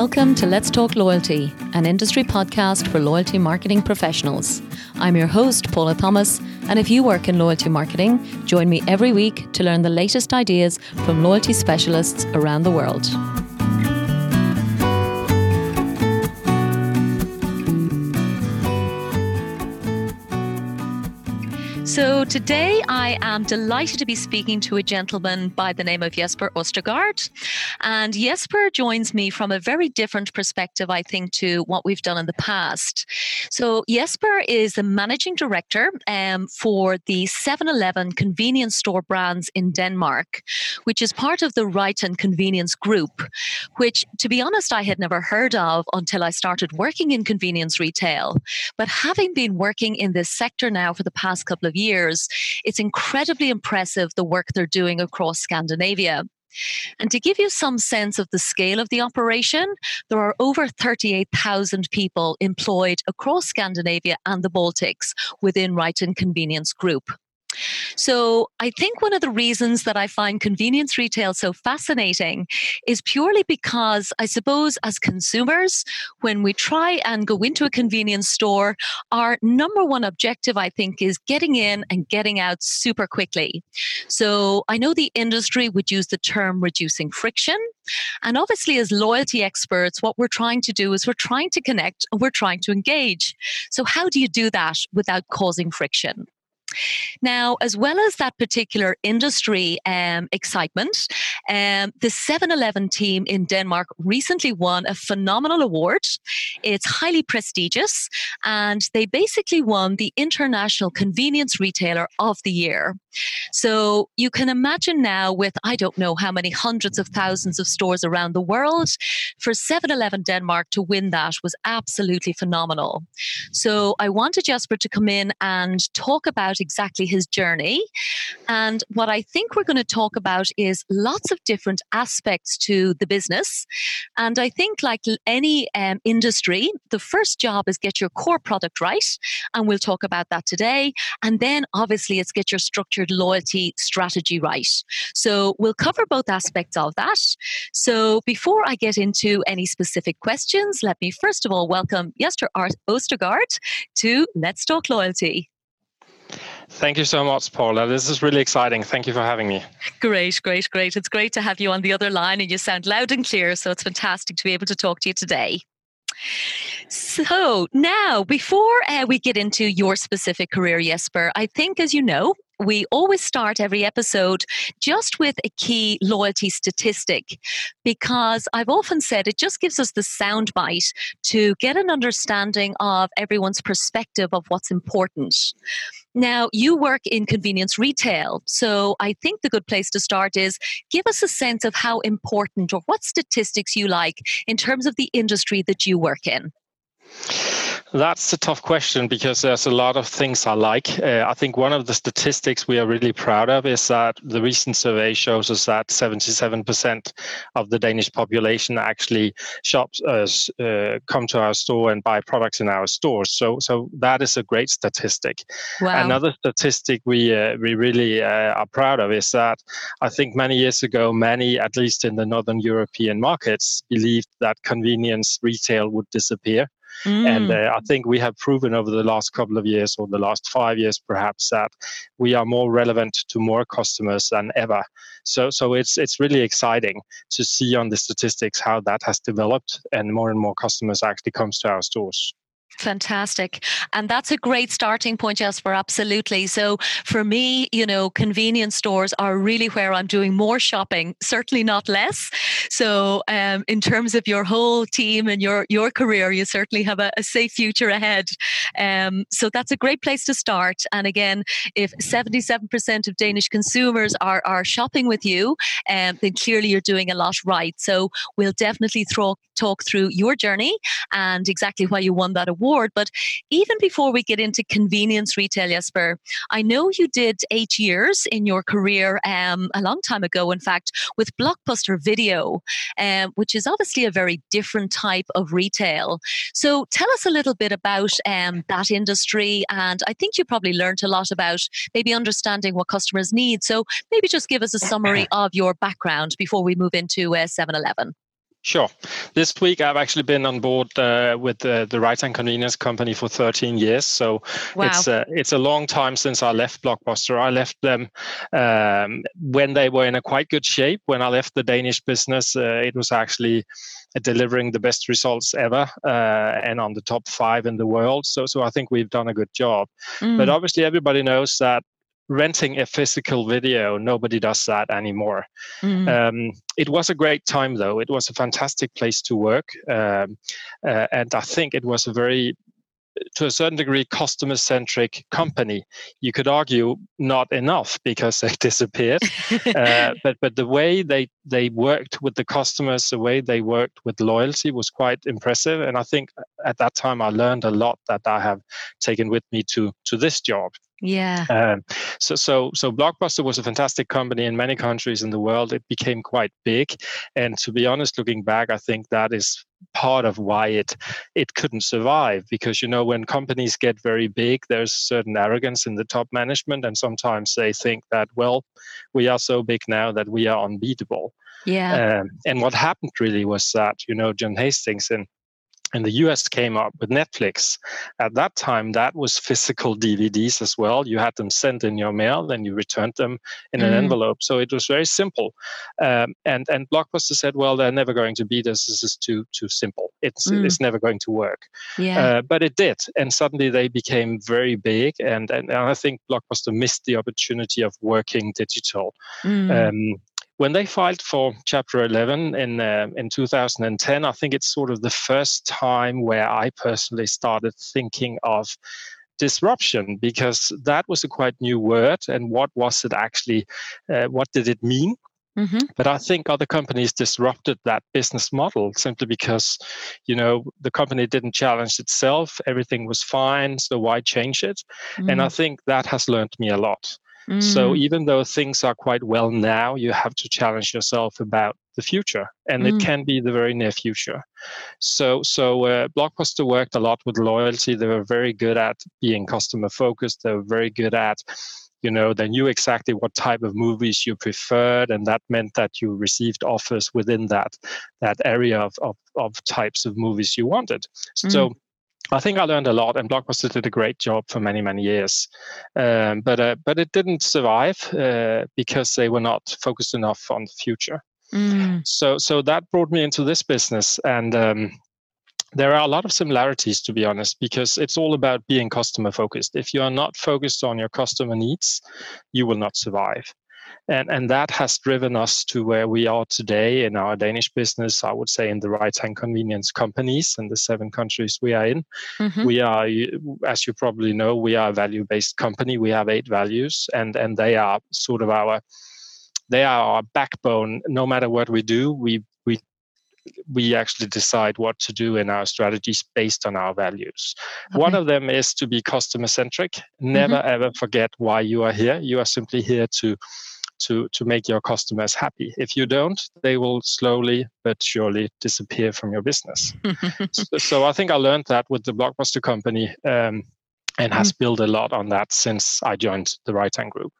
Welcome to Let's Talk Loyalty, an industry podcast for loyalty marketing professionals. I'm your host, Paula Thomas, and if you work in loyalty marketing, join me every week to learn the latest ideas from loyalty specialists around the world. So today I am delighted to be speaking to a gentleman by the name of Jesper Ostergaard. And Jesper joins me from a very different perspective, I think, to what we've done in the past. So Jesper is the managing director um, for the 7-Eleven convenience store brands in Denmark, which is part of the Reitan Convenience Group, which, to be honest, I had never heard of until I started working in convenience retail. But having been working in this sector now for the past couple of years, it's incredibly impressive the work they're doing across Scandinavia. And to give you some sense of the scale of the operation, there are over 38,000 people employed across Scandinavia and the Baltics within Reitan Convenience Group. So I think one of the reasons that I find convenience retail so fascinating is purely because I suppose as consumers, when we try and go into a convenience store, our number one objective, I think, is getting in and getting out super quickly. So I know the industry would use the term reducing friction. And obviously, as loyalty experts, what we're trying to do is we're trying to connect and we're trying to engage. So, how do you do that without causing friction? Now, as well as that particular industry um, excitement, um, the 7 Eleven team in Denmark recently won a phenomenal award. It's highly prestigious, and they basically won the International Convenience Retailer of the Year. So you can imagine now, with I don't know how many hundreds of thousands of stores around the world, for 7 Eleven Denmark to win that was absolutely phenomenal. So I wanted Jesper to come in and talk about exactly his journey. And what I think we're going to talk about is lots of different aspects to the business. And I think, like any um, industry, the first job is get your core product right. And we'll talk about that today. And then obviously, it's get your structured loyalty strategy right. So we'll cover both aspects of that. So before I get into any specific questions, let me first of all welcome Jesper Ostergaard to Let's Talk Loyalty. Thank you so much, Paula. This is really exciting. Thank you for having me. Great, great, great. It's great to have you on the other line and you sound loud and clear. So it's fantastic to be able to talk to you today. So now, before uh, we get into your specific career, Jesper, I think, as you know, we always start every episode just with a key loyalty statistic because I've often said it just gives us the soundbite to get an understanding of everyone's perspective of what's important. Now, you work in convenience retail, so I think the good place to start is give us a sense of how important or what statistics you like in terms of the industry that you work in. That's a tough question because there's a lot of things I like. Uh, I think one of the statistics we are really proud of is that the recent survey shows us that 77% of the Danish population actually shops, uh, uh, come to our store and buy products in our stores. So, so that is a great statistic. Wow. Another statistic we uh, we really uh, are proud of is that I think many years ago, many, at least in the northern European markets, believed that convenience retail would disappear. Mm. And uh, I think we have proven over the last couple of years or the last five years perhaps that we are more relevant to more customers than ever. So so it's it's really exciting to see on the statistics how that has developed and more and more customers actually comes to our stores. Fantastic. And that's a great starting point, Jesper. Absolutely. So for me, you know, convenience stores are really where I'm doing more shopping, certainly not less. So um, in terms of your whole team and your your career, you certainly have a, a safe future ahead. Um, so that's a great place to start. And again, if 77% of Danish consumers are, are shopping with you, um, then clearly you're doing a lot right. So we'll definitely throw, talk through your journey and exactly why you won that award. But even before we get into convenience retail, Jesper, I know you did eight years in your career um, a long time ago, in fact, with Blockbuster Video, um, which is obviously a very different type of retail. So tell us a little bit about um, that industry. And I think you probably learned a lot about maybe understanding what customers need. So maybe just give us a summary of your background before we move into uh, 7 Eleven. Sure. This week I've actually been on board uh, with the, the Reitan Convenience Company for 13 years. So wow. it's uh, it's a long time since I left Blockbuster. I left them um, when they were in a quite good shape. When I left the Danish business, uh, it was actually delivering the best results ever uh, and on the top five in the world. So so I think we've done a good job. Mm. But obviously everybody knows that renting a physical video, nobody does that anymore. Mm. Um, it was a great time, though. It was a fantastic place to work. Um, uh, and I think it was a very to a certain degree customer centric company you could argue not enough because they disappeared uh, but but the way they they worked with the customers the way they worked with loyalty was quite impressive and i think at that time i learned a lot that i have taken with me to to this job yeah. Um, so, so, so Blockbuster was a fantastic company in many countries in the world. It became quite big, and to be honest, looking back, I think that is part of why it it couldn't survive. Because you know, when companies get very big, there's a certain arrogance in the top management, and sometimes they think that, well, we are so big now that we are unbeatable. Yeah. Um, and what happened really was that you know John Hastings in and the US came up with Netflix. At that time, that was physical DVDs as well. You had them sent in your mail, then you returned them in an mm. envelope. So it was very simple. Um, and and Blockbuster said, well, they're never going to beat us. This is too too simple. It's mm. it's never going to work. Yeah. Uh, but it did, and suddenly they became very big. And and, and I think Blockbuster missed the opportunity of working digital. Mm. Um, when they filed for Chapter 11 in uh, in 2010, I think it's sort of the first time where I personally started thinking of disruption because that was a quite new word and what was it actually uh, what did it mean Mm-hmm. But I think other companies disrupted that business model simply because, you know, the company didn't challenge itself. Everything was fine. So why change it? Mm-hmm. And I mm. think that has learned me a lot. So mm. even though things are quite well now, you have to challenge yourself about the future, and mm. it can be the very near future. So so uh, Blockbuster worked a lot with loyalty. They were very good at being customer focused. They were very good at you know they knew exactly what type of movies you preferred and that meant that you received offers within that that area of, of, of types of movies you wanted mm. I think I learned a lot, and Blockbuster did a great job for many, many years. Um, but uh, but it didn't survive uh, because they were not focused enough on the future. Mm. So so that brought me into this business, and um, there are a lot of similarities, to be honest, because it's all about being customer focused. If you are not focused on your customer needs, you will not survive and and that has driven us to where we are today in our Danish business. I would say in the Reitan convenience companies in the seven countries we are in. Mm-hmm. We are, as you probably know, we are a value based company. We have eight values, and and they are sort of our they are our backbone. No matter what we do, we we we actually decide what to do in our strategies based on our values. Okay. One of them is to be customer centric. Never mm-hmm. ever forget why you are here. You are simply here to to to make your customers happy. If you don't, they will slowly but surely disappear from your business. so, so, I think I learned that with the Blockbuster company. Um, and has mm. built a lot on that since I joined the Reitan Group.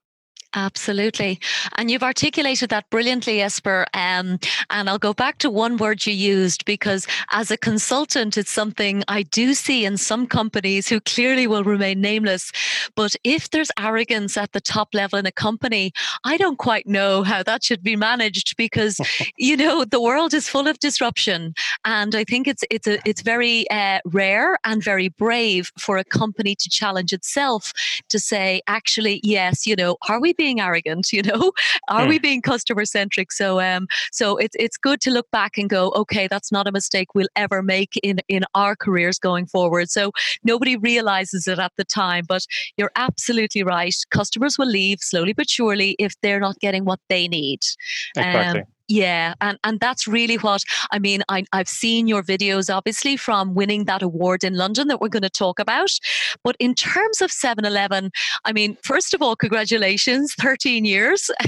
Absolutely. And you've articulated that brilliantly, Jesper. Um, and I'll go back to one word you used because as a consultant, it's something I do see in some companies who clearly will remain nameless. But if there's arrogance at the top level in a company, I don't quite know how that should be managed because, you know, the world is full of disruption. And I think it's, it's, a, it's very uh, rare and very brave for a company to challenge itself to say, actually, yes, you know, are we being arrogant? You know, are mm. we being customer centric? So, um, so it's it's good to look back and go, okay, that's not a mistake we'll ever make in in our careers going forward. So nobody realizes it at the time, but you're absolutely right. Customers will leave slowly but surely if they're not getting what they need. Exactly. Um, yeah, and and that's really what I mean. I, I've seen your videos, obviously, from winning that award in London that we're going to talk about. But in terms of 7-Eleven, I mean, first of all, congratulations, 13 years.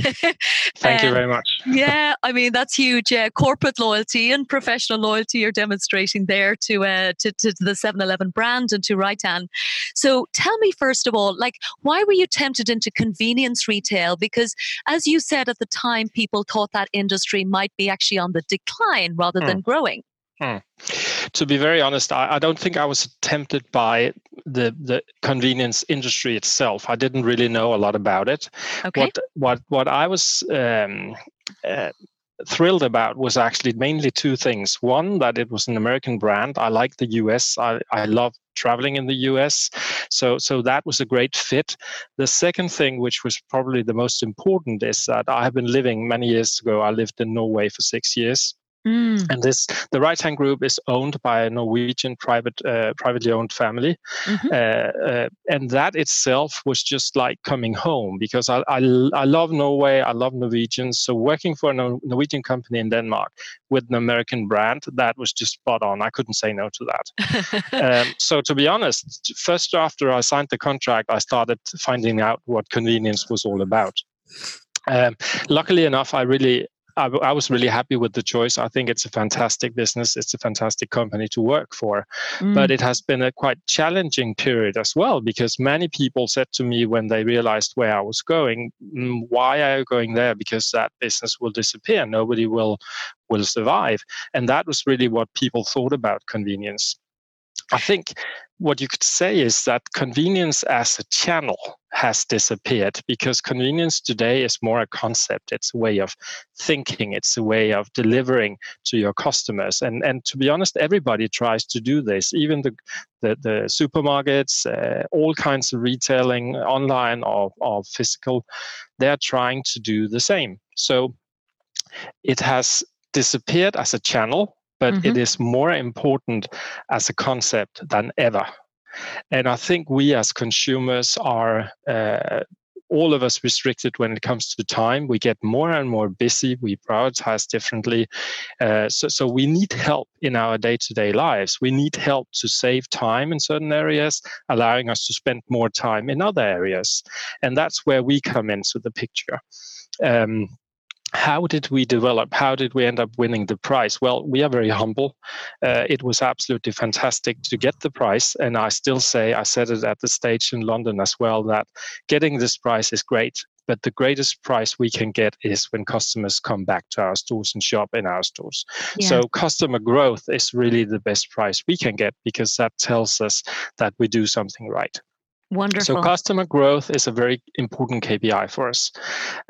Thank um, you very much. yeah, I mean that's huge. Uh, corporate loyalty and professional loyalty you're demonstrating there to uh, to, to the 7-Eleven brand and to Reitan. So tell me first of all, like, why were you tempted into convenience retail? Because as you said at the time, people thought that industry industry might be actually on the decline rather mm. than growing. Mm. To be very honest, I, I, don't think I was tempted by the the convenience industry itself. I didn't really know a lot about it. Okay. What what what I was um, uh, thrilled about was actually mainly two things. One, that it was an American brand. I like the US. I, I love traveling in the US. So, so that was a great fit. The second thing, which was probably the most important, is that I have been living many years ago. I lived in Norway for six years. Mm. And this, the Reitan Group is owned by a Norwegian private, uh, privately owned family, mm-hmm. uh, uh, and that itself was just like coming home because I, I, I love Norway, I love Norwegians. So working for a Norwegian company in Denmark with an American brand, that was just spot on. I couldn't say no to that. um, so to be honest, first after I signed the contract, I started finding out what convenience was all about. Um, luckily enough, I really I, I, was really happy with the choice. I think it's a fantastic business. It's a fantastic company to work for. Mm. But it has been a quite challenging period as well because many people said to me when they realized where I was going, mm, "Why are you going there? Because that business will disappear. Nobody will will survive." And that was really what people thought about convenience. I think what you could say is that convenience as a channel has disappeared because convenience today is more a concept. It's a way of thinking. It's a way of delivering to your customers. And and to be honest, everybody tries to do this. Even the the, the supermarkets, uh, all kinds of retailing, online or, or physical, they're trying to do the same. So it has disappeared as a channel but mm-hmm. it is more important as a concept than ever. And I think we as consumers are uh, all of us restricted when it comes to time. We get more and more busy. We prioritize differently. Uh, so, so we need help in our day to day lives. We need help to save time in certain areas, allowing us to spend more time in other areas. And that's where we come into the picture. Um, how did we develop? How did we end up winning the prize? Well, we are very humble. Uh, it was absolutely fantastic to get the prize. And I still say, I said it at the stage in London as well, that getting this prize is great. But the greatest prize we can get is when customers come back to our stores and shop in our stores. Yeah. So, customer growth is really the best prize we can get because that tells us that we do something right. Wonderful. So customer growth is a very important KPI for us.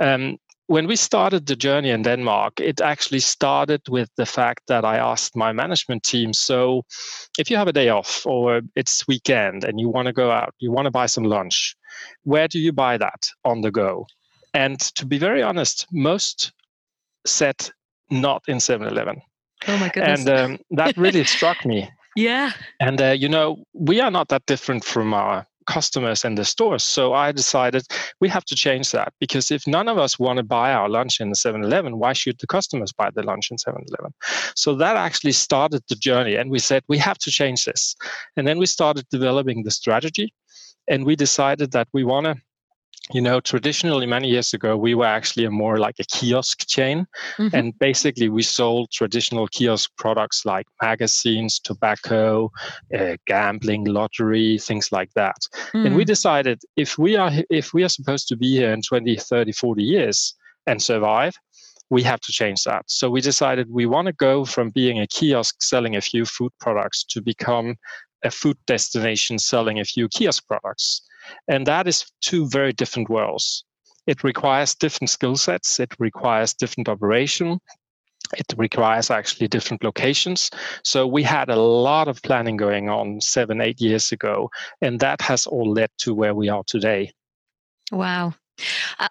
Um, when we started the journey in Denmark, it actually started with the fact that I asked my management team so if you have a day off or it's weekend and you want to go out, you want to buy some lunch, where do you buy that on the go? And to be very honest, most said not in 7 Eleven. Oh my goodness. And um, that really struck me. Yeah. And, uh, you know, we are not that different from our customers in the stores. So I decided we have to change that because if none of us want to buy our lunch in the 7 Eleven, why should the customers buy the lunch in 7 Eleven? So that actually started the journey. And we said we have to change this. And then we started developing the strategy. And we decided that we want to you know traditionally many years ago we were actually a more like a kiosk chain mm-hmm. and basically we sold traditional kiosk products like magazines tobacco uh, gambling lottery things like that mm. and we mm. decided if we are if we are supposed to be here in 20 30 40 years and survive we have to change that so we decided we want to go from being a kiosk selling a few food products to become a food destination selling a few kiosk products and that is two very different worlds. It requires different skill sets, it requires different operation, it requires actually different locations. So we had a lot of planning going on seven, eight years ago, and that has all led to where we are today. Wow.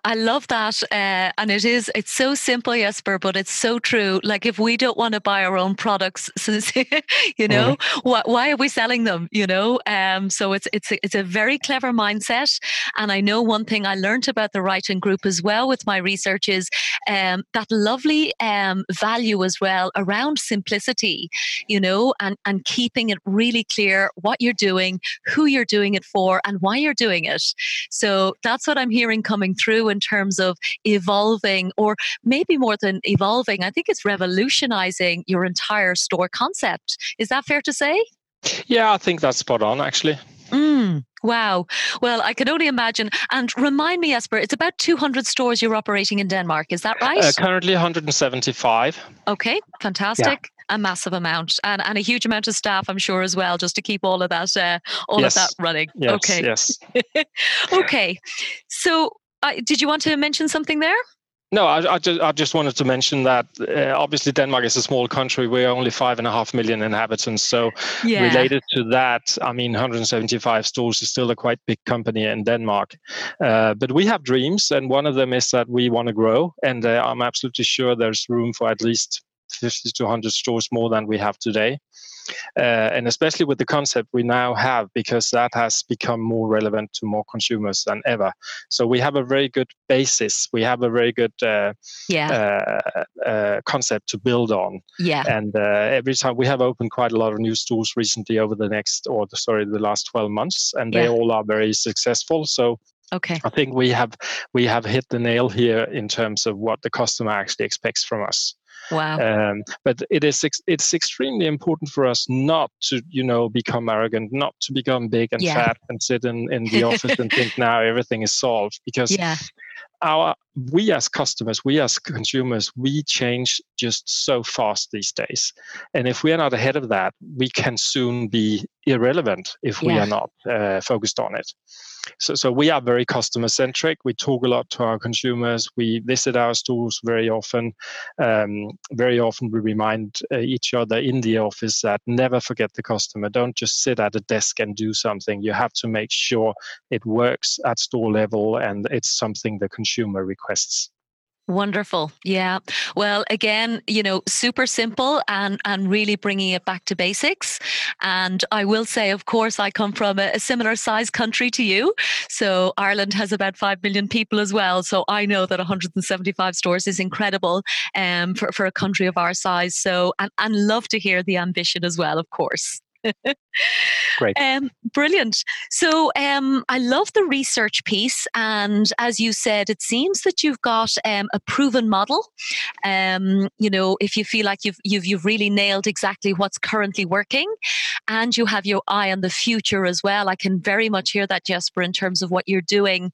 I love that. Uh, and it is, it's so simple, Jesper, but it's so true. Like if we don't want to buy our own products, you know, mm-hmm. why, why, are we selling them? You know? Um, so it's, it's, a, it's a very clever mindset. And I know one thing I learned about the Reitan Group as well with my research is um, that lovely um, value as well around simplicity, you know, and, and keeping it really clear what you're doing, who you're doing it for, and why you're doing it. So that's what I'm hearing coming through in terms of evolving, or maybe more than evolving, I think it's revolutionizing your entire store concept. Is that fair to say? Yeah, I think that's spot on, actually. Mm, wow. Well, I can only imagine. And remind me, Jesper, it's about 200 stores you're operating in Denmark. Is that right? Uh, currently 175. Okay, fantastic. Yeah a massive amount and, and a huge amount of staff, I'm sure, as well, just to keep all of that uh, all yes. of that running. Yes, okay. Yes. okay. So, uh, did you want to mention something there? No, I, I, just, I just wanted to mention that uh, obviously Denmark is a small country. We're only five and a half million inhabitants. So, yeah. related to that, I mean, 175 stores is still a quite big company in Denmark. Uh, but we have dreams, and one of them is that we want to grow. And uh, I'm absolutely sure there's room for at least 50 to 100 stores more than we have today. Uh, and especially with the concept we now have, because that has become more relevant to more consumers than ever. So we have a very good basis. We have a very good uh, yeah. Uh, uh concept to build on. Yeah. And uh, every time we have opened quite a lot of new stores recently over the next, or the, sorry, the last 12 months, and they yeah. all are very successful. So Okay. I think we have we have hit the nail here in terms of what the customer actually expects from us. Wow. Um, but it is it's extremely important for us not to you know become arrogant, not to become big and yeah. fat and sit in, in the office and think now everything is solved because yeah. our we as customers, we as consumers, we change just so fast these days. And if we are not ahead of that, we can soon be irrelevant if yeah. we are not uh, focused on it. So, so we are very customer centric. We talk a lot to our consumers. We visit our stores very often. Um, very often, we remind uh, each other in the office that never forget the customer. Don't just sit at a desk and do something. You have to make sure it works at store level and it's something the consumer requests. Wonderful. Yeah. Well, again, you know, super simple and and really bringing it back to basics. And I will say, of course, I come from a, a similar size country to you. So Ireland has about 5 million people as well. So I know that 175 stores is incredible um, for, for a country of our size. So, and, and love to hear the ambition as well, of course. Great. Um, brilliant. So um, I love the research piece. And as you said, it seems that you've got um, a proven model. Um, you know, if you feel like you've, you've, you've really nailed exactly what's currently working and you have your eye on the future as well, I can very much hear that, Jesper, in terms of what you're doing.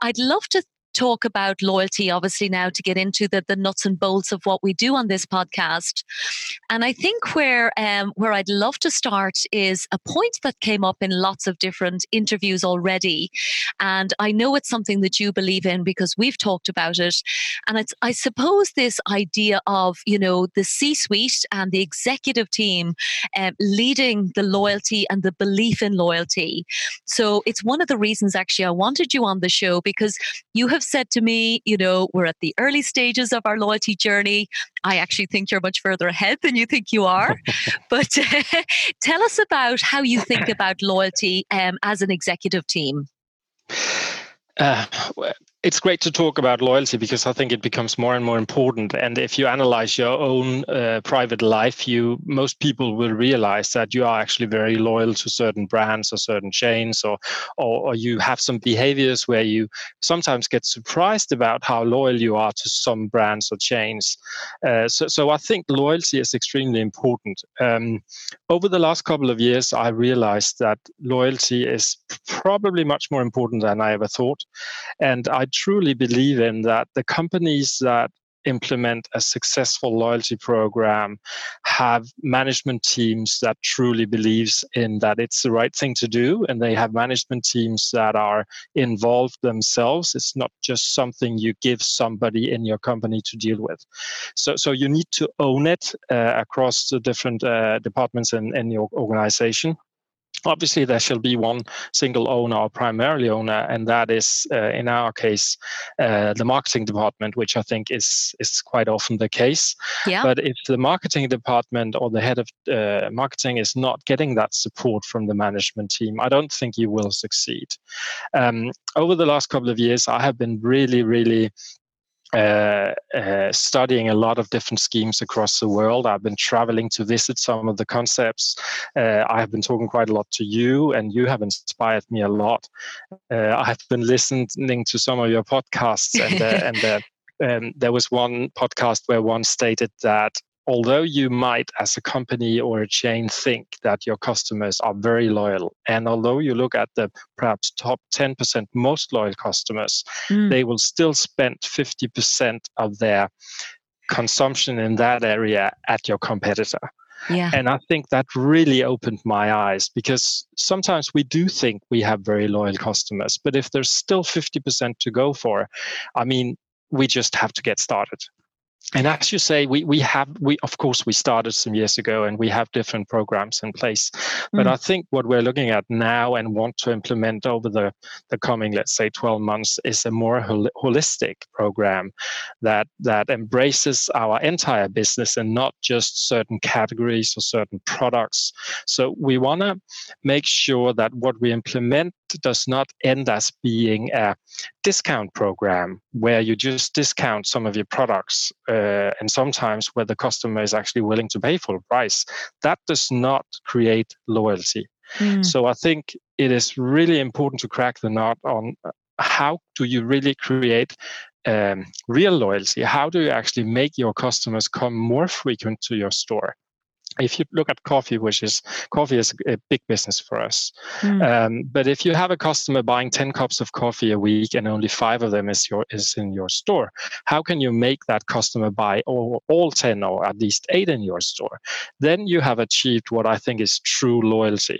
I'd love to talk about loyalty, obviously, now to get into the, the nuts and bolts of what we do on this podcast. And I think where um, where I'd love to start is a point that came up in lots of different interviews already. And I know it's something that you believe in because we've talked about it. And it's I suppose this idea of, you know, the C-suite and the executive team um, leading the loyalty and the belief in loyalty. So it's one of the reasons actually I wanted you on the show because you have have said to me, you know, we're at the early stages of our loyalty journey. I actually think you're much further ahead than you think you are. but tell us about how you think about loyalty um, as an executive team. Uh, it's great to talk about loyalty because I think it becomes more and more important. And if you analyze your own uh, private life, you most people will realize that you are actually very loyal to certain brands or certain chains, or, or, or you have some behaviors where you sometimes get surprised about how loyal you are to some brands or chains. Uh, so, so I think loyalty is extremely important. Um, over the last couple of years, I realized that loyalty is probably much more important than I ever thought, and I truly believe in that the companies that implement a successful loyalty program have management teams that truly believes in that it's the right thing to do and they have management teams that are involved themselves. It's not just something you give somebody in your company to deal with. So so you need to own it uh, across the different uh, departments in, in your organization Obviously, there shall be one single owner or primarily owner, and that is, uh, in our case, uh, the marketing department, which I think is is quite often the case. Yeah. But if the marketing department or the head of uh, marketing is not getting that support from the management team, I don't think you will succeed. Um, over the last couple of years, I have been really, really uh, uh, studying a lot of different schemes across the world. I've been traveling to visit some of the concepts. Uh, I have been talking quite a lot to you, and you have inspired me a lot. Uh, I have been listening to some of your podcasts, and, uh, and um, there was one podcast where one stated that although you might, as a company or a chain, think that your customers are very loyal, and although you look at the perhaps top 10% most loyal customers, mm. they will still spend 50% of their consumption in that area at your competitor. Yeah. And I think that really opened my eyes because sometimes we do think we have very loyal customers, but if there's still 50% to go for, I mean, we just have to get started and as you say we we have we of course we started some years ago and we have different programs in place but mm. i think what we're looking at now and want to implement over the the coming let's say 12 months is a more hol- holistic program that that embraces our entire business and not just certain categories or certain products so we want to make sure that what we implement does not end as being a discount program where you just discount some of your products uh, and sometimes where the customer is actually willing to pay full price. That does not create loyalty. Mm. so i think it is really important to crack the nut on uh, how do you really create um, real loyalty? How do you actually make your customers come more frequent to your store if you look at coffee, which is coffee is a big business for us, mm. um, but if you have a customer buying ten cups of coffee a week and only five of them is your is in your store, how can you make that customer buy all, all ten or at least eight in your store? Then you have achieved what I think is true loyalty.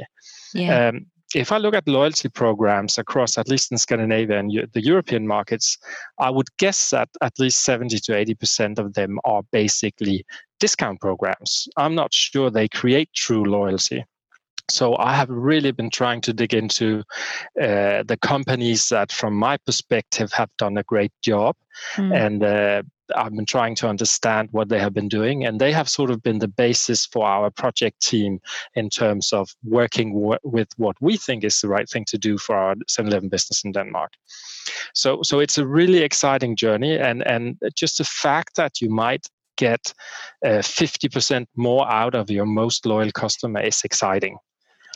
Yeah. Um, if I look at loyalty programs across, at least in Scandinavia and the European markets, I would guess that at least 70 to 80% of them are basically discount programs. I'm not sure they create true loyalty. So I have really been trying to dig into uh, the companies that, from my perspective, have done a great job, mm. and uh, I've been trying to understand what they have been doing, and they have sort of been the basis for our project team in terms of working w- with what we think is the right thing to do for our 7-Eleven business in Denmark. So, so it's a really exciting journey, and and just the fact that you might get uh, 50% more out of your most loyal customer is exciting.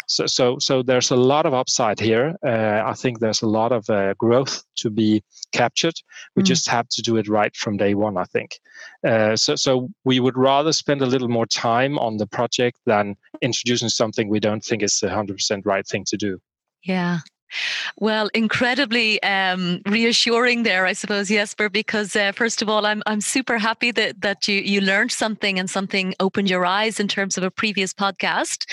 So, so, so there's a lot of upside here. Uh, I think there's a lot of uh, growth to be captured. We mm. just have to do it right from day one. I think. Uh, so, so we would rather spend a little more time on the project than introducing something we don't think is the hundred percent right thing to do. Yeah, well, incredibly um, reassuring there, I suppose, Jesper. Because uh, first of all, I'm I'm super happy that that you you learned something and something opened your eyes in terms of a previous podcast.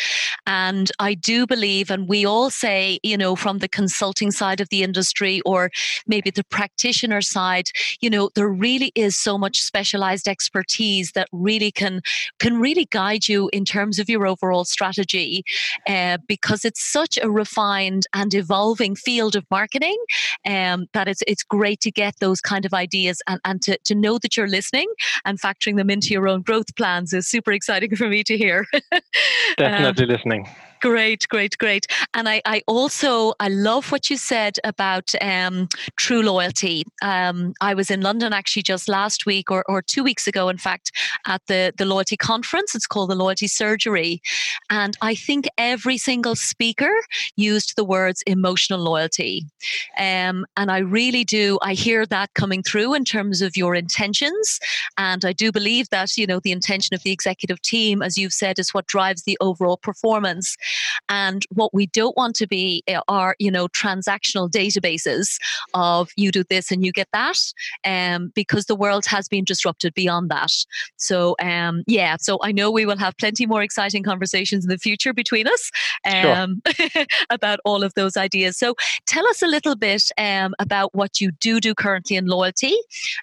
And I do believe, and we all say, you know, from the consulting side of the industry or maybe the practitioner side, you know, there really is so much specialized expertise that really can can really guide you in terms of your overall strategy, uh, because it's such a refined and evolved evolving field of marketing um, that it's it's great to get those kind of ideas and, and to, to know that you're listening and factoring them into your own growth plans is super exciting for me to hear. Definitely um, listening. Great, great, great. And I, I also I love what you said about um, true loyalty. Um, I was in London actually just last week or, or two weeks ago, in fact, at the the loyalty conference. It's called the Loyalty Surgery, and I think every single speaker used the words emotional loyalty. Um, and I really do. I hear that coming through in terms of your intentions, and I do believe that you know the intention of the executive team, as you've said, is what drives the overall performance. And what we don't want to be eh, are, you know, transactional databases of you do this and you get that, um, because the world has been disrupted beyond that. So, um, yeah, so I know we will have plenty more exciting conversations in the future between us um, sure. about all of those ideas. So, tell us a little bit um, about what you do do currently in loyalty.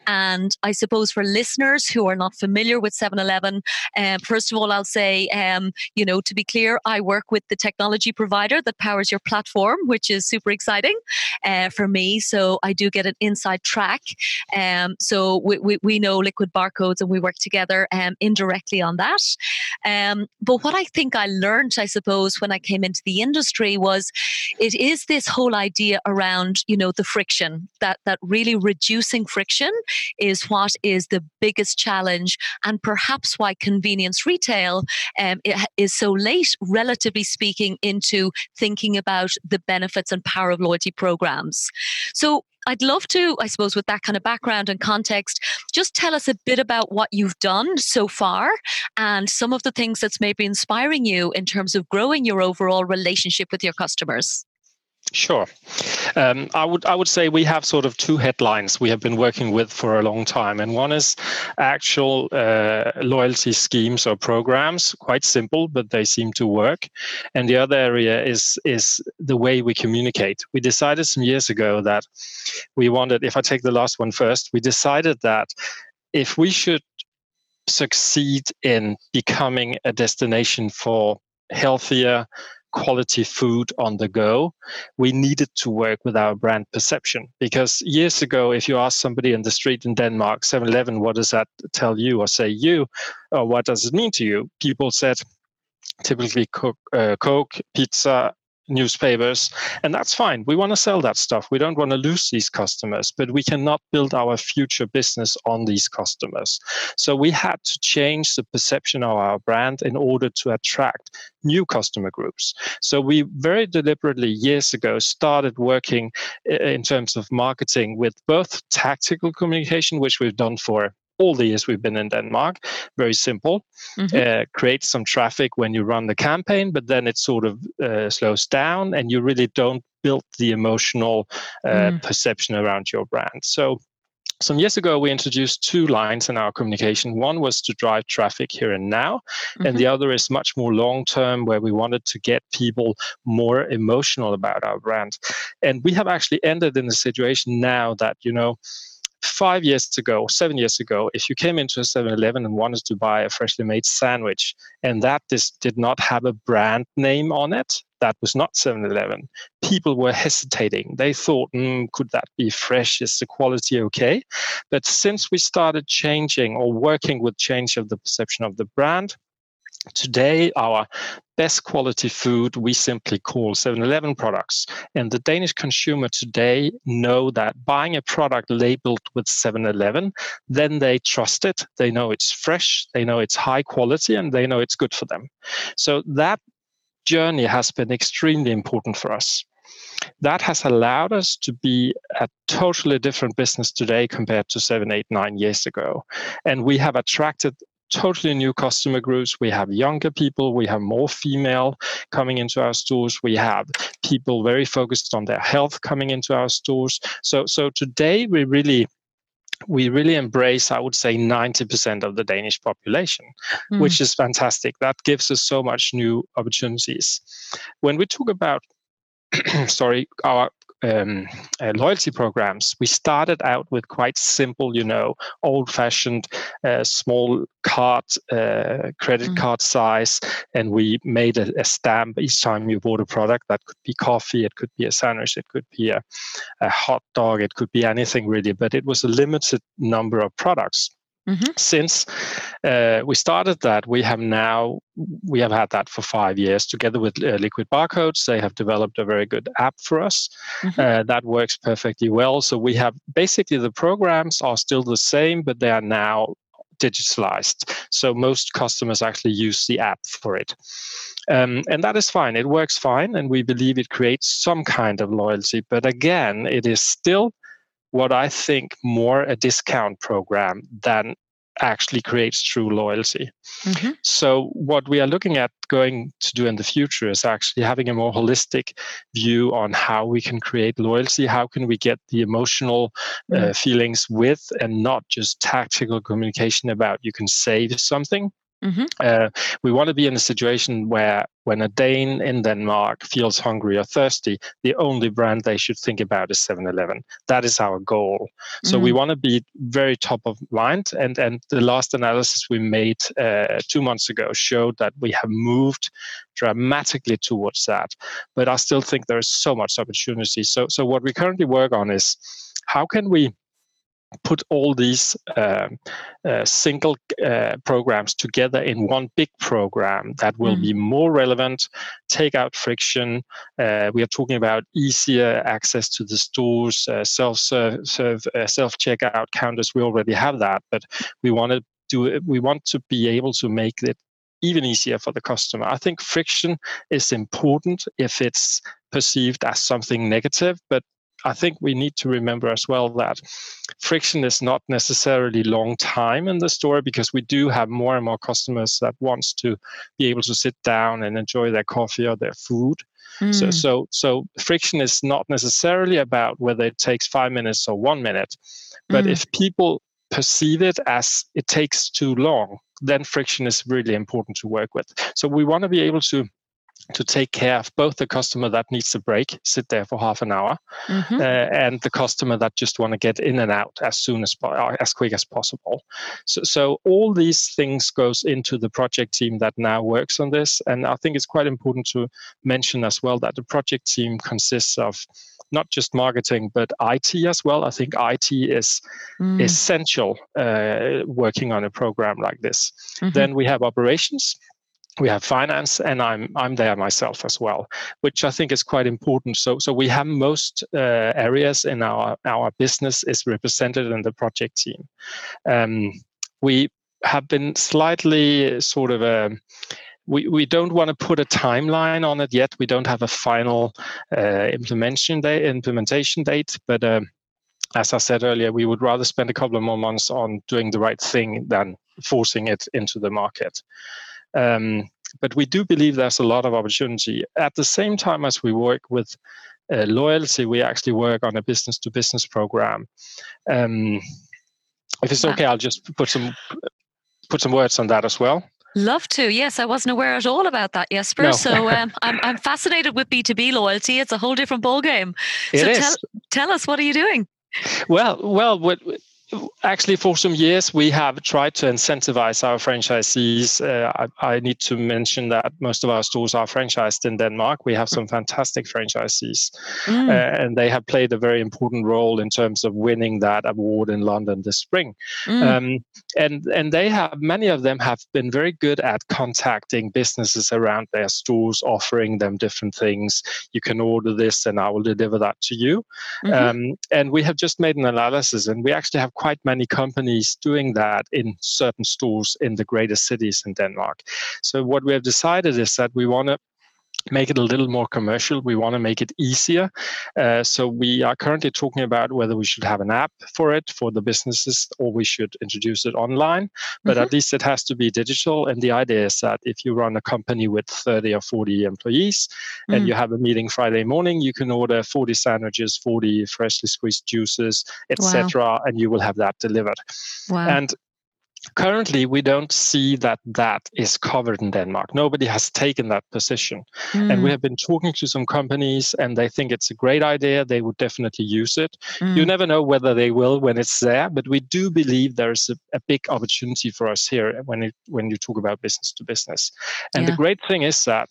And I suppose for listeners who are not familiar with 7 Eleven, um, first of all, I'll say, um, you know, to be clear, I work with with the technology provider that powers your platform, which is super exciting uh, for me. So I do get an inside track. Um, so we, we, we know liquid barcodes and we work together um, indirectly on that. Um, but what I think I learned, I suppose, when I came into the industry was it is this whole idea around, you know, the friction, that, that really reducing friction is what is the biggest challenge and perhaps why convenience retail um, is so late, relatively speaking, into thinking about the benefits and power of loyalty programs. So I'd love to, I suppose, with that kind of background and context, just tell us a bit about what you've done so far and some of the things that's maybe inspiring you in terms of growing your overall relationship with your customers. Sure. Um, I would I would say we have sort of two headlines we have been working with for a long time, and one is actual uh, loyalty schemes or programs, quite simple, but they seem to work. And the other area is is the way we communicate. We decided some years ago that we wanted. If I take the last one first, we decided that if we should succeed in becoming a destination for healthier quality food on the go, we needed to work with our brand perception. Because years ago, if you ask somebody in the street in Denmark, 7 Eleven, what does that tell you or say you? Or what does it mean to you? People said, typically Coke, uh, Coke pizza, newspapers and that's fine. We want to sell that stuff. We don't want to lose these customers but we cannot build our future business on these customers. So we had to change the perception of our brand in order to attract new customer groups. So we very deliberately years ago started working in terms of marketing with both tactical communication which we've done for all the years we've been in Denmark. Very simple. Mm-hmm. Uh, create some traffic when you run the campaign, but then it sort of uh, slows down and you really don't build the emotional uh, mm. perception around your brand. So some years ago, we introduced two lines in our communication. One was to drive traffic here and now, mm-hmm. and the other is much more long term, where we wanted to get people more emotional about our brand. And we have actually ended in a situation now that, you know, five years ago, seven years ago, if you came into a 7 Eleven and wanted to buy a freshly made sandwich and that this did not have a brand name on it, that was not 7 Eleven, people were hesitating. They thought, mm, could that be fresh? Is the quality okay? But since we started changing or working with change of the perception of the brand, Today, our best quality food we simply call 7-Eleven products. And the Danish consumer today know that buying a product labeled with 7-Eleven, then they trust it. They know it's fresh, they know it's high quality, and they know it's good for them. So that journey has been extremely important for us. That has allowed us to be a totally different business today compared to seven, eight, nine years ago. And we have attracted totally new customer groups. We have younger people, we have more female coming into our stores, we have people very focused on their health coming into our stores. So so today we really we really embrace, I would say, 90% of the Danish population, mm. which is fantastic. That gives us so much new opportunities. When we talk about sorry, our um, uh, loyalty programs, we started out with quite simple, you know, old-fashioned uh, small card, uh, credit mm. card size, and we made a, a, stamp each time you bought a product. That could be coffee, it could be a sandwich, it could be a, a hot dog, it could be anything really. But it was a limited number of products. Mm-hmm. Since uh, we started that, we have now we have had that for five years together with uh, Liquid Barcodes. They have developed a very good app for us mm-hmm. uh, that works perfectly well. So we have basically the programs are still the same, but they are now digitalized. So most customers actually use the app for it. Um, and that is fine. It works fine. And we believe it creates some kind of loyalty. But again, it is still what I think more a discount program than actually creates true loyalty. Mm-hmm. So, what we are looking at going to do in the future is actually having a more holistic view on how we can create loyalty. How can we get the emotional uh, mm-hmm. uh, feelings with and not just tactical communication about you can save something. Mm-hmm. Uh, we want to be in a situation where, when a Dane in Denmark feels hungry or thirsty, the only brand they should think about is 7 Eleven. That is our goal. So mm-hmm. we want to be very top of mind. And, and the last analysis we made uh, two months ago showed that we have moved dramatically towards that. But I still think there is so much opportunity. So, so what we currently work on is how can we put all these uh, uh, single uh, programs together in one big program that will mm. be more relevant, take out friction. Uh, we are talking about easier access to the stores, uh, self-serve, uh, self-checkout counters. We already have that, but we want to do it. We want to be able to make it even easier for the customer. I think friction is important if it's perceived as something negative, but I think we need to remember as well that friction is not necessarily long time in the store because we do have more and more customers that wants to be able to sit down and enjoy their coffee or their food. Mm. So, so, so friction is not necessarily about whether it takes five minutes or one minute, but mm. if people perceive it as it takes too long, then friction is really important to work with. So we want to be able to to take care of both the customer that needs a break, sit there for half an hour, mm-hmm. uh, and the customer that just want to get in and out as soon as uh, as quick as possible. So, so all these things goes into the project team that now works on this, and I think it's quite important to mention as well that the project team consists of not just marketing but IT as well. I think IT is mm. essential uh, working on a program like this. Mm-hmm. Then we have operations we have finance and i'm i'm there myself as well which i think is quite important so so we have most uh, areas in our our business is represented in the project team um, we have been slightly sort of a um, we, we don't want to put a timeline on it yet. We don't have a final uh, implementation date. Implementation date, but um, as I said earlier, we would rather spend a couple of more months on doing the right thing than forcing it into the market. Um, but we do believe there's a lot of opportunity. At the same time as we work with uh, loyalty, we actually work on a business to business program. Um, if it's okay, I'll just put some put some words on that as well. Love to. Yes, I wasn't aware at all about that, Jesper. No. so um, I'm, I'm fascinated with B2B loyalty. It's a whole different ballgame. It so is. Tell, tell us, what are you doing? Well, well, what, Actually, for some years, we have tried to incentivize our franchisees. Uh, I, I, need to mention that most of our stores are franchised in Denmark. We have some fantastic franchisees, mm. uh, and they have played a very important role in terms of winning that award in London this spring. Mm. Um, and and they have many of them have been very good at contacting businesses around their stores, offering them different things. You can order this, and I will deliver that to you. Mm-hmm. Um, and we have just made an analysis, and we actually have quite many companies doing that in certain stores in the greater cities in Denmark. So what we have decided is that we want to make it a little more commercial. We want to make it easier. Uh, so we are currently talking about whether we should have an app for it for the businesses or we should introduce it online. But mm-hmm. at least it has to be digital. And the idea is that if you run a company with 30 or 40 employees mm-hmm. and mm. you have a meeting Friday morning, you can order 40 sandwiches, 40 freshly squeezed juices, etc., wow. and you will have that delivered. Wow. And currently we don't see that that is covered in denmark nobody has taken that position mm. and we hmm. have been talking to some companies and they think it's a great idea they would definitely use it mm. you never know whether they will when it's there but we do believe there's a, a big opportunity for us here when it when you talk about business to business and yeah. the great thing is that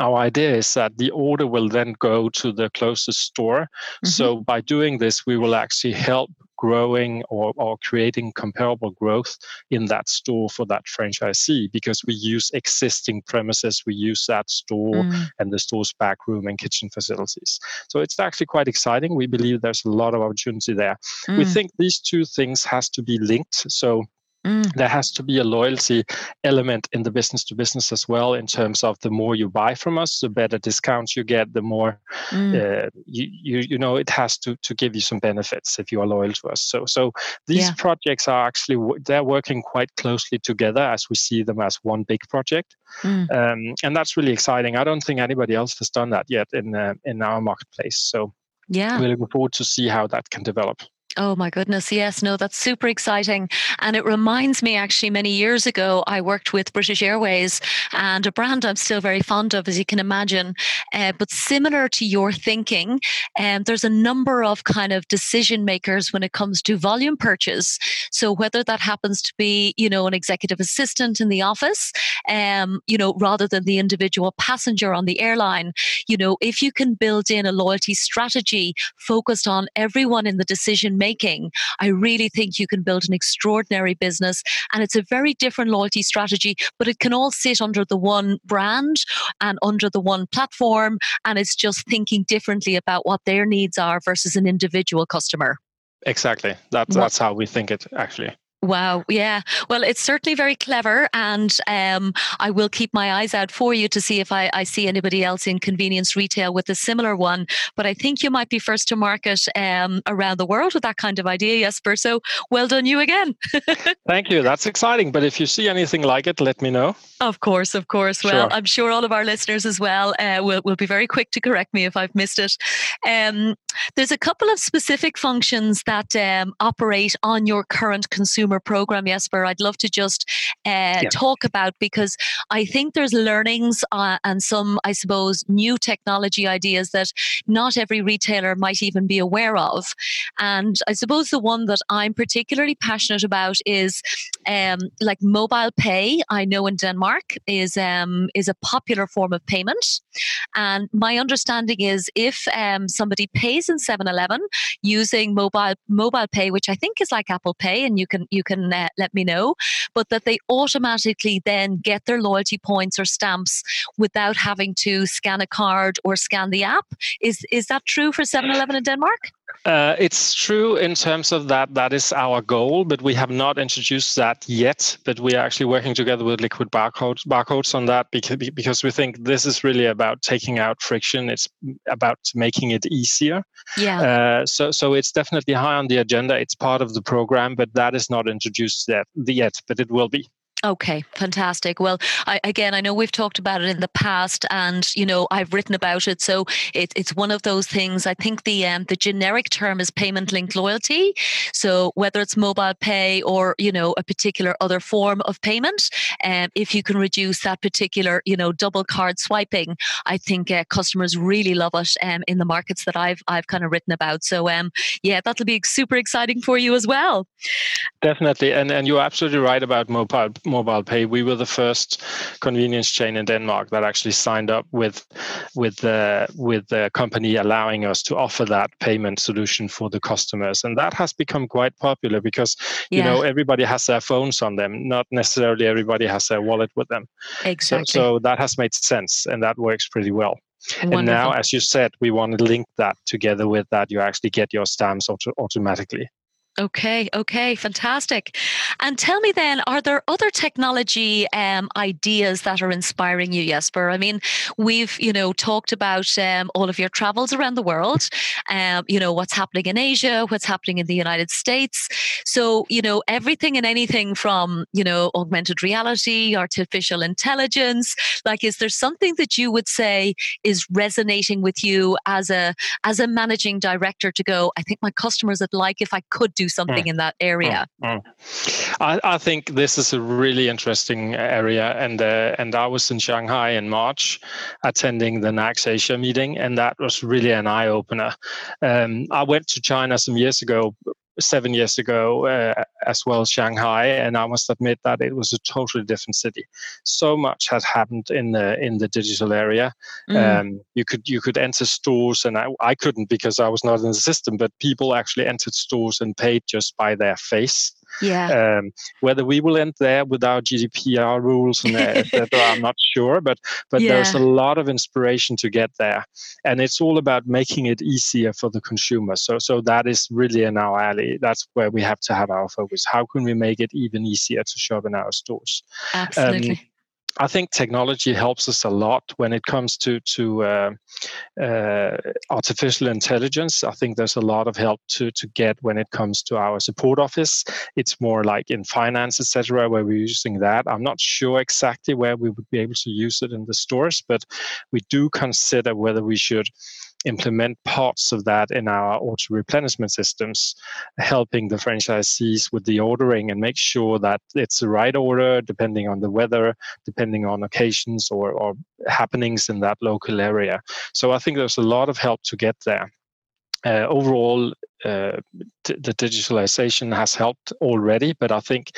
our idea is that the order will then go to the closest store. Mm-hmm. So by doing this, we will actually help growing or, or creating comparable growth in that store for that franchisee because we use existing premises, we use that store mm. and the store's back room and kitchen facilities. So it's actually quite exciting. We believe there's a lot of opportunity there. Mm. We think these two things has to be linked. So Mm. There has to be a loyalty element in the business to business as well, in terms of the more you buy from us, the better discounts you get, the more mm. uh, you, you you know it has to to give you some benefits if you are loyal to us. So so these yeah. projects are actually they're working quite closely together as we see them as one big project, mm. um, and that's really exciting. I don't think anybody else has done that yet in uh, in our marketplace. So yeah, we're looking forward to see how that can develop. Oh my goodness. Yes. No, that's super exciting. And it reminds me actually, many years ago, I worked with British Airways and a brand I'm still very fond of, as you can imagine. Uh, but similar to your thinking, um, there's a number of kind of decision makers when it comes to volume purchase. So whether that happens to be, you know, an executive assistant in the office, um, you know, rather than the individual passenger on the airline, you know, if you can build in a loyalty strategy focused on everyone in the decision making, I really think you can build an extraordinary business. And it's a very different loyalty strategy, but it can all sit under the one brand and under the one platform. And it's just thinking differently about what their needs are versus an individual customer. Exactly. That's, that's how we think it actually. Wow. Yeah. Well, it's certainly very clever. And um, I will keep my eyes out for you to see if I, I, see anybody else in convenience retail with a similar one. But I think you might be first to market um, around the world with that kind of idea, Jesper. So well done, you again. Thank you. That's exciting. But if you see anything like it, let me know. Of course. Of course. Well, sure. I'm sure all of our listeners as well uh, will, will be very quick to correct me if I've missed it. Um, there's a couple of specific functions that um, operate on your current consumer consumer program, Jesper, I'd love to just uh, yeah. talk about because I think there's learnings uh, and some, I suppose, new technology ideas that not every retailer might even be aware of. And I suppose the one that I'm particularly passionate about is um, like mobile pay. I know in Denmark is um, is a popular form of payment, and my understanding is if um, somebody pays in 7-Eleven using mobile mobile pay, which I think is like Apple Pay, and you can you you can uh, let me know, but that they automatically then get their loyalty points or stamps without having to scan a card or scan the app. Is is that true for 7-Eleven in Denmark? Uh, it's true in terms of that. That is our goal, but we have not introduced that yet. But we are actually working together with Liquid Barcodes, barcodes on that because because we think this is really about taking out friction. It's about making it easier. Yeah. Uh, so so it's definitely high on the agenda. It's part of the program, but that is not introduced yet. Yet, but it will be. Okay, fantastic. Well, I, again, I know we've talked about it in the past, and you know I've written about it. So it, it's one of those things. I think the um, the generic term is payment linked loyalty. So whether it's mobile pay or you know a particular other form of payment, um, if you can reduce that particular you know double card swiping, I think uh, customers really love it um, in the markets that I've I've kind of written about. So um, yeah, that'll be super exciting for you as well. Definitely, and and you're absolutely right about mobile mobile pay. We were the first convenience chain in Denmark that actually signed up with with the with the company allowing us to offer that payment solution for the customers, and that has become quite popular because yeah. you know everybody has their phones on them. Not necessarily everybody has their wallet with them. Exactly. So, so that has made sense, and that works pretty well. Wonderful. And now, as you said, we want to link that together with that. You actually get your stamps auto- automatically. Okay, okay, fantastic. And tell me then, are there other technology um, ideas that are inspiring you, Jesper? I mean, we've you know talked about um, all of your travels around the world. Um, you know what's happening in Asia, what's happening in the United States. So you know everything and anything from you know augmented reality, artificial intelligence. Like, is there something that you would say is resonating with you as a as a managing director to go? I think my customers would like if I could do do something mm. in that area? Mm. I, I, think this is a really interesting area, and uh, and I was in Shanghai in March, attending the NACS Asia meeting, and that was really an eye opener. Um, I went to China some years ago seven years ago, uh, as well as Shanghai, and I must admit that it was a totally different city. So much had happened in the in the digital area. Mm. Um, you could you could enter stores, and I, I couldn't because I was not in the system. But people actually entered stores and paid just by their face. Yeah. Um, whether we will end there with our GDPR rules and etc., I'm not sure. But but yeah. there's a lot of inspiration to get there, and it's all about making it easier for the consumer. So so that is really in our alley. That's where we have to have our focus. How can we make it even easier to shop in our stores? Absolutely. Um, I think technology helps us a lot when it comes to to uh, uh, artificial intelligence. I think there's a lot of help to to get when it comes to our support office. It's more like in finance, etc., where we're using that. I'm not sure exactly where we would be able to use it in the stores, but we do consider whether we should implement parts of that in our auto replenishment systems, helping the franchisees with the ordering and make sure that it's the right order depending on the weather, depending on occasions or, or happenings in that local area. So I think there's a lot of help to get there. Uh, overall, uh, the digitalization has helped already, but I think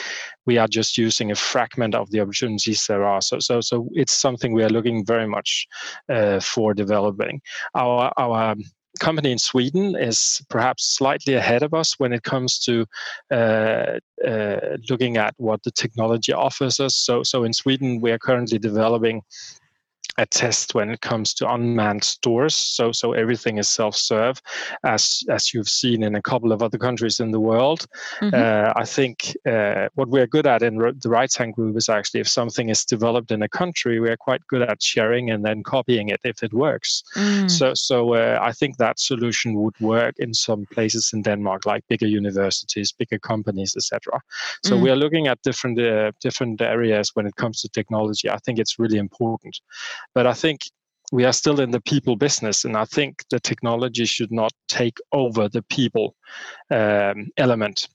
we are just using a fragment of the opportunities there are. So, so, so it's something we are looking very much uh, for developing. Our our company in Sweden is perhaps slightly ahead of us when it comes to uh, uh, looking at what the technology offers us. So, so in Sweden, we are currently developing a test when it comes to unmanned stores. So so everything is self-serve, as as you've seen in a couple of other countries in the world. Mm-hmm. Uh, I think uh, what we're good at in the Reitan Group is actually if something is developed in a country, we're quite good at sharing and then copying it if it works. Mm. So so uh, I think that solution would work in some places in Denmark, like bigger universities, bigger companies, etc. So mm. we are looking at different uh, different areas when it comes to technology. I think it's really important. But I think we are still in the people business, and I think the technology should not take over the people um, element.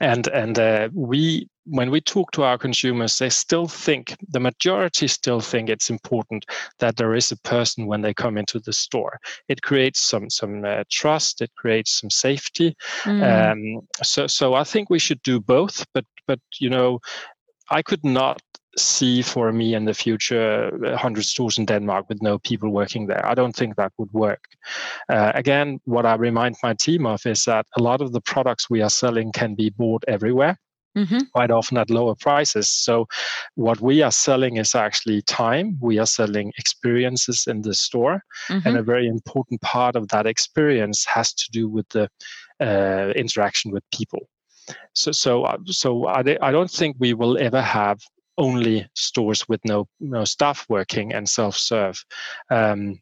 And and uh, we when we talk to our consumers, they still think the majority still think it's important that there is a person when they come into the store. It creates some some uh, trust. It creates some safety. Mm. Um, so so I think we should do both. But but you know, I could not see for me in the future 100 stores in Denmark with no people working there. I don't think that would work. Uh, again, what I remind my team of is that a lot of the products we are selling can be bought everywhere. Mm-hmm. Quite often at lower prices. So, what we are selling is actually time. We are selling experiences in the store. Mm-hmm. And a very important part of that experience has to do with the uh, interaction with people. So, so, uh, so I, I don't think we will ever have only stores with no no staff working and self-serve. Um,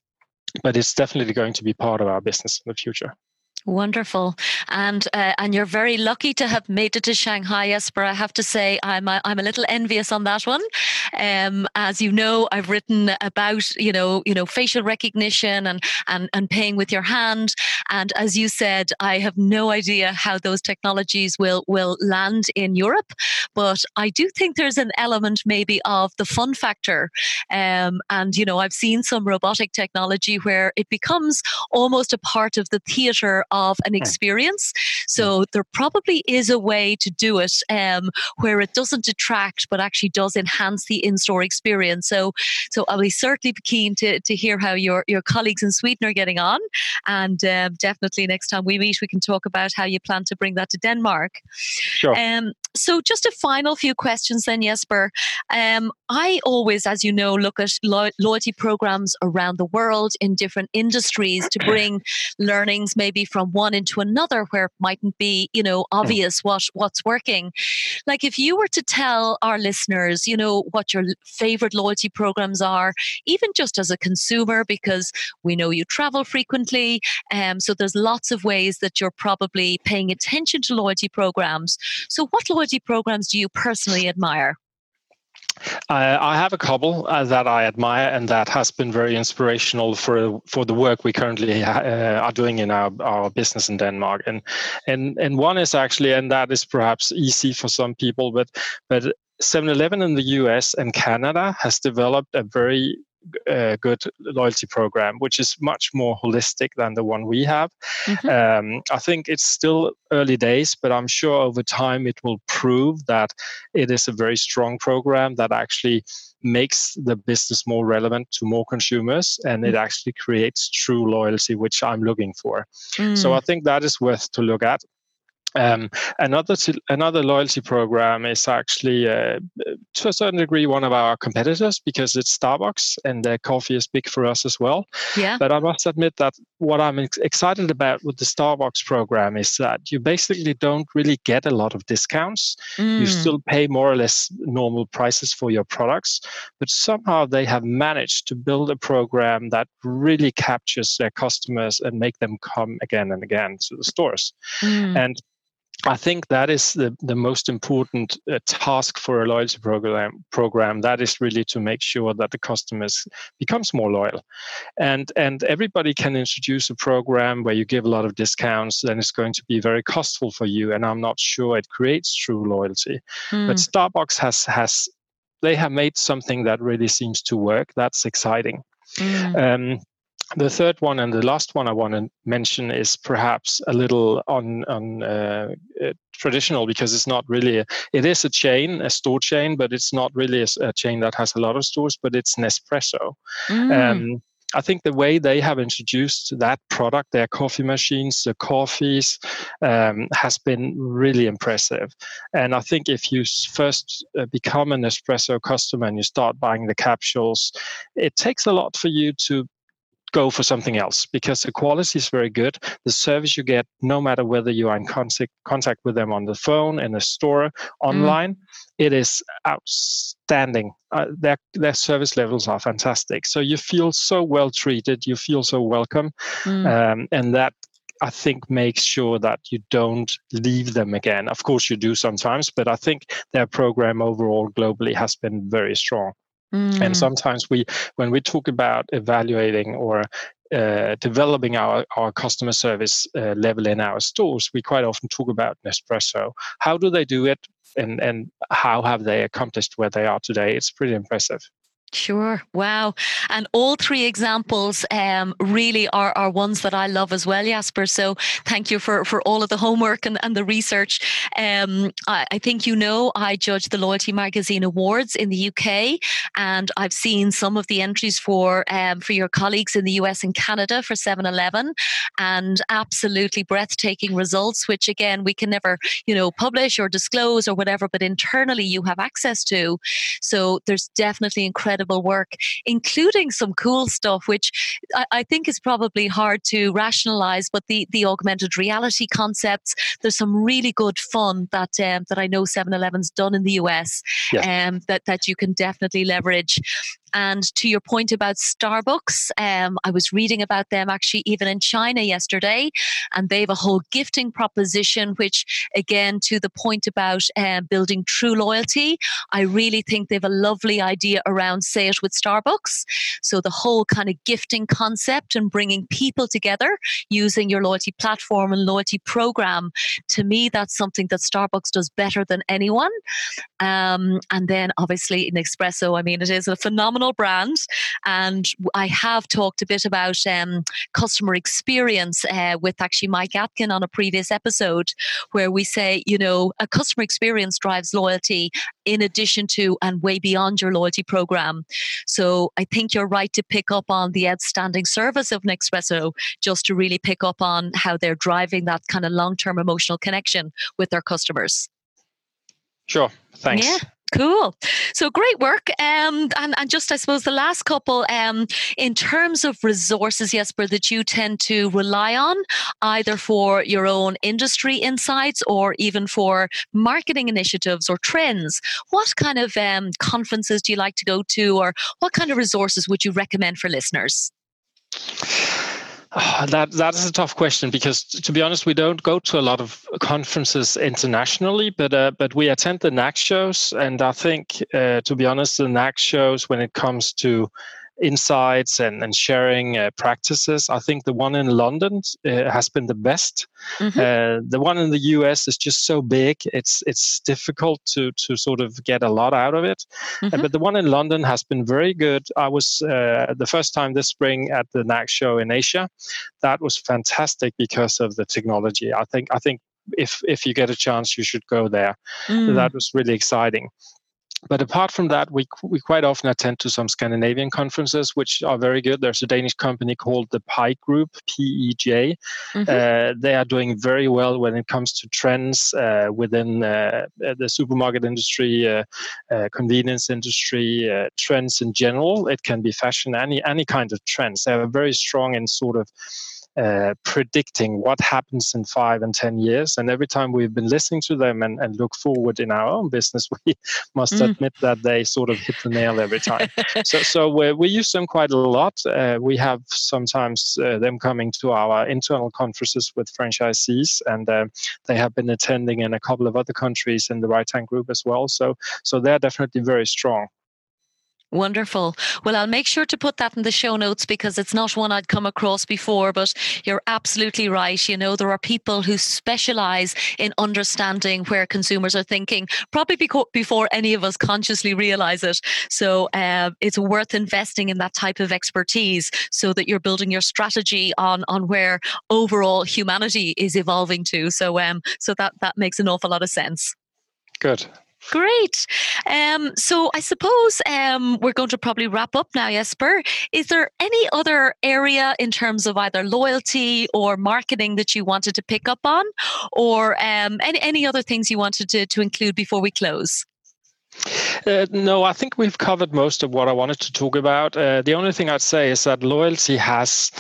but it's definitely going to be part of our business in the future. Wonderful, and uh, and you're very lucky to have made it to Shanghai, Jesper. I have to say, I'm a, I'm a little envious on that one. Um, as you know, I've written about you know you know facial recognition and and and paying with your hand, and as you said, I have no idea how those technologies will will land in Europe, but I do think there's an element maybe of the fun factor, um, and you know I've seen some robotic technology where it becomes almost a part of the theatre of an hmm. experience. So hmm. there probably is a way to do it um, where it doesn't detract, but actually does enhance the in-store experience. So, so I'll be certainly keen to, to hear how your your colleagues in Sweden are getting on, and um, definitely next time we meet, we can talk about how you plan to bring that to Denmark. Sure. Um, so, just a final few questions then, Jesper. Um, I always, as you know, look at lo- loyalty programs around the world in different industries to bring learnings maybe from one into another where it mightn't be, you know, hmm. obvious what what's working. Like if you were to tell our listeners, you know, what your favorite loyalty programs are, even just as a consumer, because we know you travel frequently, um, so there's lots of ways that you're probably paying attention to loyalty programs. So, what loyalty programs do you personally admire? Uh, I have a couple uh, that I admire and that has been very inspirational for for the work we currently uh, are doing in our, our business in Denmark. And and and one is actually, and that is perhaps easy for some people, but but 7-Eleven in the US and Canada has developed a very uh, good loyalty program, which is much more holistic than the one we have. Mm-hmm. Um, I think it's still early days, but I'm sure over time it will prove that it is a very strong program that actually makes the business more relevant to more consumers and it mm. actually creates true loyalty, which I'm looking for. Mm. So I think that is worth to look at. Um, another another loyalty program is actually, uh, to a certain degree, one of our competitors because it's Starbucks and their coffee is big for us as well. Yeah. But I must admit that what I'm ex- excited about with the Starbucks program is that you basically don't really get a lot of discounts. Mm. You still pay more or less normal prices for your products, but somehow they have managed to build a program that really captures their customers and make them come again and again to the stores. Mm. And I think that is the, the most important uh, task for a loyalty program. Program that is really to make sure that the customers becomes more loyal, and and everybody can introduce a program where you give a lot of discounts. Then it's going to be very costful for you, and I'm not sure it creates true loyalty. Mm. But. Starbucks has has they have made something that really seems to work. That's exciting. Mm. Um, the third one and the last one I want to mention is perhaps a little on on uh, uh, traditional because it's not really a, it is a chain, a store chain, but it's not really a, a, chain that has a lot of stores. But it's Nespresso. Mm. Um, I think the way they have introduced that product, their coffee machines, the coffees, um, has been really impressive. And I think if you first uh, become an Nespresso customer and you start buying the capsules, it takes a lot for you to go for something else because the quality is very good. The service you get, no matter whether you are in contact, contact with them on the phone, in the store, mm. online, mm. it is outstanding. Uh, their, their service levels are fantastic. So you feel so well treated, you feel so welcome. Mm. Um, and that I think makes sure that you don't leave them again. Of course, you do sometimes, but I think their program overall globally has been very strong. Mm. And sometimes we, when we talk about evaluating or uh, developing our, our customer service uh, level in our stores, we quite often talk about Nespresso. How do they do it, and and how have they accomplished where they are today? It's pretty impressive. Sure. Wow. And all three examples um, really are, are ones that I love as well, Jesper. So thank you for, for all of the homework and, and the research. Um, I, I, think you know I judge the Loyalty Magazine Awards in the UK, and I've seen some of the entries for um, for your colleagues in the US and Canada for 7 Eleven, and absolutely breathtaking results, which again, we can never, you know, publish or disclose or whatever, but internally you have access to. So there's definitely incredible incredible work, including some cool stuff, which I, I think is probably hard to rationalize. But the the augmented reality concepts, there's some really good fun that um, that I know 7-Eleven's done in the US, yeah. um, that that you can definitely leverage. And to your point about Starbucks, um, I was reading about them actually even in China yesterday, and they have a whole gifting proposition, which, again, to the point about uh, building true loyalty, I really think they have a lovely idea around say it with Starbucks. So the whole kind of gifting concept and bringing people together using your loyalty platform and loyalty program, to me, that's something that Starbucks does better than anyone. Um, and then obviously Nespresso, I mean, it is a phenomenal phenomenal brand. And I have talked a bit about um, customer experience uh, with actually Mike Atkin on a previous episode, where we say, you know, a customer experience drives loyalty in addition to and way beyond your loyalty program. So I think you're right to pick up on the outstanding service of Nespresso just to really pick up on how they're driving that kind of long term emotional connection with their customers. Sure. Thanks. Yeah. Cool. So great work. Um, and, and just, I suppose, the last couple, um, in terms of resources, Jesper, that you tend to rely on, either for your own industry insights or even for marketing initiatives or trends, what kind of um, conferences do you like to go to, or what kind of resources would you recommend for listeners? Uh, that that is a tough question because, to be honest, we don't go to a lot of conferences internationally, but uh, but we attend the NACS shows, and I think, uh, to be honest, the NACS shows when it comes to insights and, and sharing uh, practices. I think the one in London uh, has been the best. Mm-hmm. Uh, the one in the US is just so big; it's it's difficult to to sort of get a lot out of it. Uh, mm-hmm. but the one in London has been very good. I was uh, the first time this spring at the NACS show in Asia. That was fantastic because of the technology. I think I think if if you get a chance, you should go there. Mm. That was really exciting but apart from that, we, we quite often attend to some Scandinavian conferences, which are very good. There's a Danish company called the Pike Group, PEJ. Mm-hmm. Uh, they are doing very well when it comes to trends uh, within uh, the supermarket industry, uh, uh, convenience industry, uh, trends in general. It can be fashion, any any kind of trends. They are very strong in sort of uh, predicting what happens in five and 10 years. And every time we've been listening to them and, and look forward in our own business, we must mm. admit that they sort of hit the nail every time. so so we, we use them quite a lot. Uh, we have sometimes uh, them coming to our internal conferences with franchisees, and uh, they have been attending in a couple of other countries in the Reitan group as well. So, so they're definitely very strong. Wonderful. Well, I'll make sure to put that in the show notes because it's not one I'd come across before, but you're absolutely right. You know, there are people who specialize in understanding where consumers are thinking, probably before any of us consciously realize it. So uh, it's worth investing in that type of expertise so that you're building your strategy on, on where overall humanity is evolving to. So, um, so that, that makes an awful lot of sense. Good. Great. Um, so I suppose um, we're going to probably wrap up now, Jesper. Is there any other area in terms of either loyalty or marketing that you wanted to pick up on, or um, any, any other things you wanted to, to include before we close? Uh, no, I think we've covered most of what I wanted to talk about. Uh, the only thing I'd say is that loyalty has,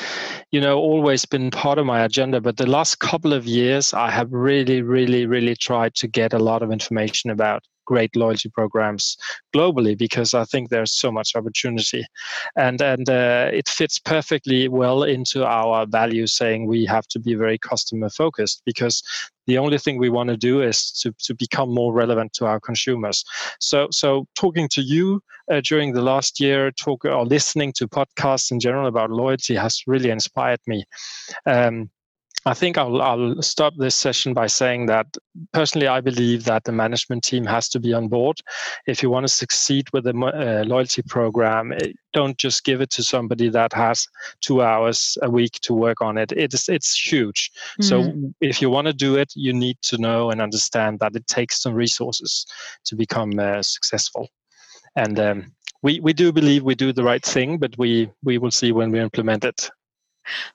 you know, always been part of my agenda. But the last couple of years, I have really, really, really tried to get a lot of information about great loyalty programs globally because I think there's so much opportunity, and and uh, it fits perfectly well into our value saying we have to be very customer focused because the only thing we want to do is to, to become more relevant to our consumers. So so talking to you uh, during the last year, talk or listening to podcasts in general about loyalty has really inspired me. Um, I think I'll, I'll stop this session by saying that personally, I believe that the management team has to be on board. If you want to succeed with a uh, loyalty program, eh, don't just give it to somebody that has two hours a week to work on it. It's it's huge. Mm-hmm. So if you want to do it, you need to know and understand that it takes some resources to become uh, successful. And um, we we do believe we do the right thing, but we we will see when we implement it.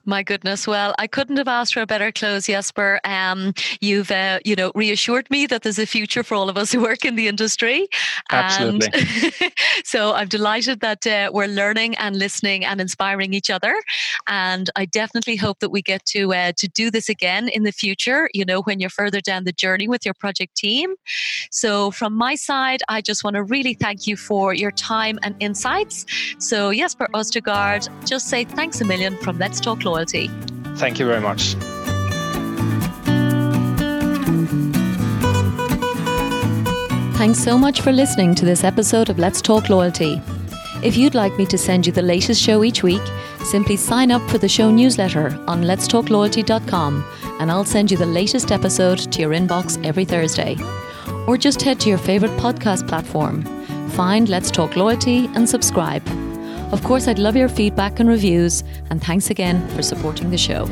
My goodness. Well, I couldn't have asked for a better close, Jesper. Um, you've, uh, you know, reassured me that there's a future for all of us who work in the industry. Absolutely. And so I'm delighted that uh, we're learning and listening and inspiring each other. And I definitely hope that we get to uh, to do this again in the future. You know, when you're further down the journey with your project team. So from my side, I just want to really thank you for your time and insights. So Jesper Ostergaard, just say thanks a million from Let's Talk Loyalty. Thank you very much. Thanks so much for listening to this episode of Let's Talk Loyalty. If you'd like me to send you the latest show each week, simply sign up for the show newsletter on letstalkloyalty.com and I'll send you the latest episode to your inbox every Thursday. Or just head to your favourite podcast platform, find Let's Talk Loyalty and subscribe. Of course, I'd love your feedback and reviews, and thanks again for supporting the show.